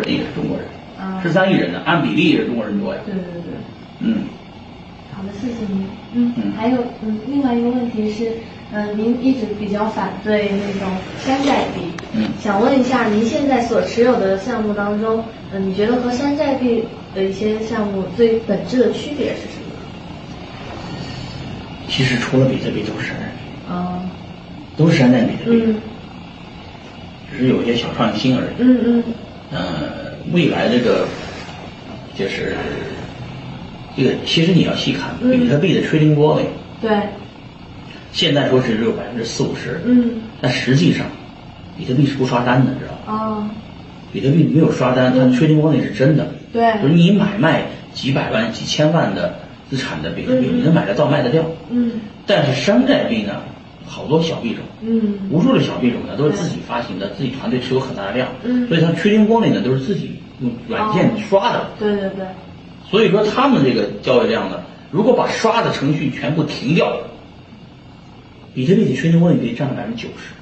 人也是中国人，啊十三亿人呢，按比例也是中国人多呀。对对对。嗯，好的，谢谢您。嗯，嗯还有嗯，另外一个问题是，嗯，您一直比较反对那种山寨币。嗯想问一下，您现在所持有的项目当中，嗯，你觉得和山寨币的一些项目最本质的区别是什么？其实除了比特币都是山寨币，啊，都是山寨比特币，嗯只是有一些小创新而已。嗯嗯呃，未来这个就是这个，其实你要细看嗯比特币的 trading volume，对，现在说是只有百分之四五十，嗯。但实际上比特币是不刷单的，知道吧？哦，比特币没有刷单，它 trading volume 是真的。对。就是你买卖几百万、几千万的资产的比特币，你能买得到、卖得掉。嗯。但是山寨币呢，好多小币种，嗯无数的小币种呢都是自己发行的，自己团队持有很大的量，嗯所以它 trading volume 呢都是自己用软件哦刷的。对对对，所以说他们这个交易量呢，如果把刷的程序全部停掉，比特币的 trading volume 可以占到百分之九十。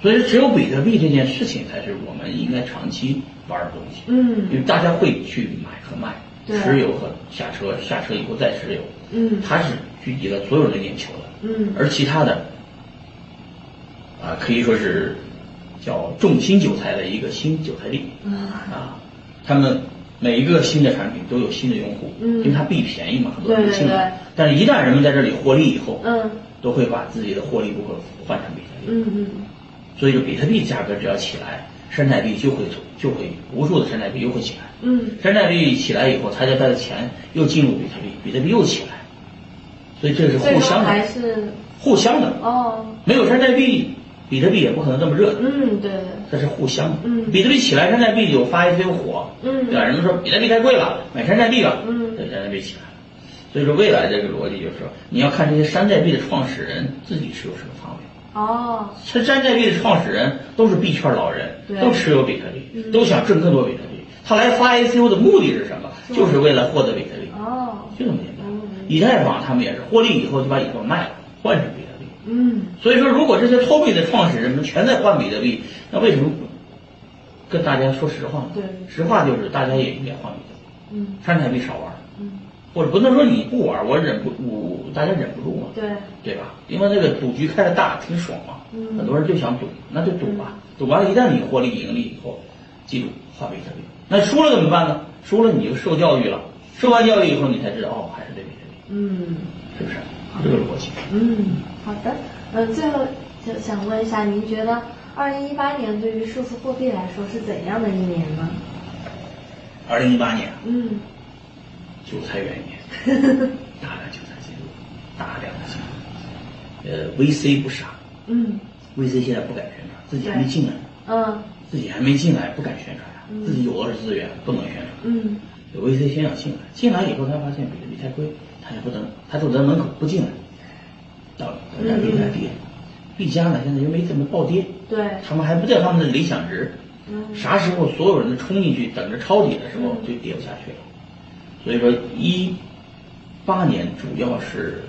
所以只有比特币这件事情才是我们应该长期玩的东西。嗯因为大家会去买和卖，对持有和下车，下车以后再持有，嗯。它是聚集了所有人的眼球的，嗯。而其他的，啊，可以说是叫种新韭菜的一个新韭菜地，啊啊，他们每一个新的产品都有新的用户，嗯。因为它币便宜嘛，很多人对对进来，对但是一旦人们在这里获利以后，嗯。都会把自己的获利部分换成比特币，嗯嗯。所以说比特币价格只要起来，山寨币就会就会无数的山寨币又会起来。嗯山寨币起来以后，他就他的钱又进入比特币，比特币又起来，所以这是互相的，还是互相的。哦，没有山寨币，比特币也不可能这么热。嗯对对，这是互相的。嗯比特币起来，山寨币就发 ICO 火，嗯对吧？人们说比特币太贵了，买山寨币吧，嗯对，山寨币起来了。所以说，未来这个逻辑就是说，你要看这些山寨币的创始人自己是有什么仓位。哦，这山寨币的创始人都是币圈老人对，都持有比特币，嗯。都想挣更多比特币。他来发 ICO 的目的是什么？就是为了获得比特币，哦，就这么简单。嗯。以太坊他们也是获利以后就把以太坊卖了，换成比特币。嗯。所以说，如果这些托币的创始人们全在换比特币，那为什么不跟大家说实话呢？对。实话就是大家也应该换比特币，嗯。山寨币少玩，嗯，或者不能说你不玩，我忍不我大家忍不住嘛，对，对吧？因为那个赌局开的大，挺爽嘛，嗯很多人就想赌，那就赌吧，赌完了，一旦你获利盈利以后，记住换比特币。那输了怎么办呢？输了你就受教育了，受完教育以后，你才知道哦，还是对比特币，嗯是不是？这个逻辑。嗯，好的，呃，最后就想问一下，您觉得二零一八年对于数字货币来说是怎样的一年呢？二零一八年，嗯韭菜元年，大量韭菜进入，大量的进入。呃，VC 不傻嗯，VC 现在不敢宣传，自己还没进来，嗯自己还没进来，不敢宣传啊，嗯自己有的是资源，不能宣传。嗯。有 VC 先要进来，进来以后他发现比特币太贵，他也不能，他就在门口不进来，到等价币在跌，币价呢现在又没怎么暴跌，对，他们还不在他们的理想值，嗯。啥时候所有人都冲进去等着抄底的时候嗯。就跌不下去了。所以说一八年主要是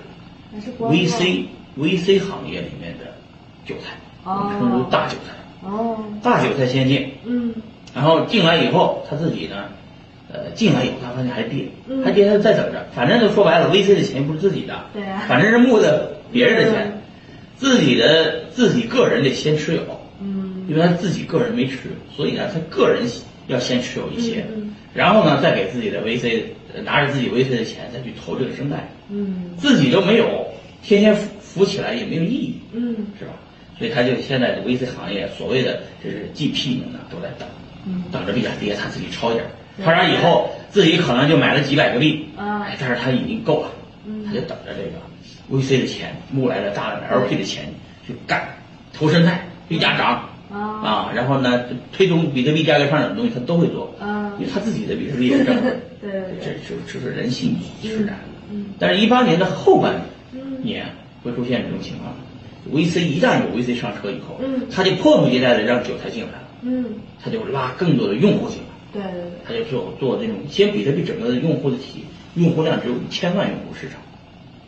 VC VC 行业里面的韭菜，我们称之为大韭菜，哦，大韭菜先进，嗯。然后进来以后他自己呢，呃，进来以后他发现还跌嗯，还跌他再等着，反正就说白了，VC 的钱不是自己的，对啊。反正是募的别人的钱嗯，自己的自己个人得先持有。嗯。因为他自己个人没持有，所以呢，他个人要先持有一些，然后呢，再给自己的 VC 呃拿着自己 VC 的钱再去投这个生态，嗯。自己都没有，天天浮浮起来也没有意义，嗯。是吧？所以他就现在的 VC 行业所谓的这是 GP 们呢都在等，嗯。等着币价跌，他自己抄点儿，抄完以后自己可能就买了几百个币，啊。哎，但是他已经够了，嗯。他就等着这个 VC 的钱募来的大量的 LP 的钱去干投生态，币价涨。啊。啊，然后呢，推动比特币价格上涨的东西，他都会做，啊因为他自己的比特币也挣了，对对这对，就就是人性使然。嗯。但是，一八年的后半嗯。年会出现这种情况，VC 一旦有 VC 上车以后，嗯。他就迫不及待的让韭菜进来了，嗯，他就拉更多的用户进来，对对对，他就做做这种，先比特币整个的用户的体用户量只有一千万用户市场，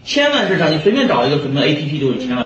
千万市场你随便找一个什么 APP 都有千万。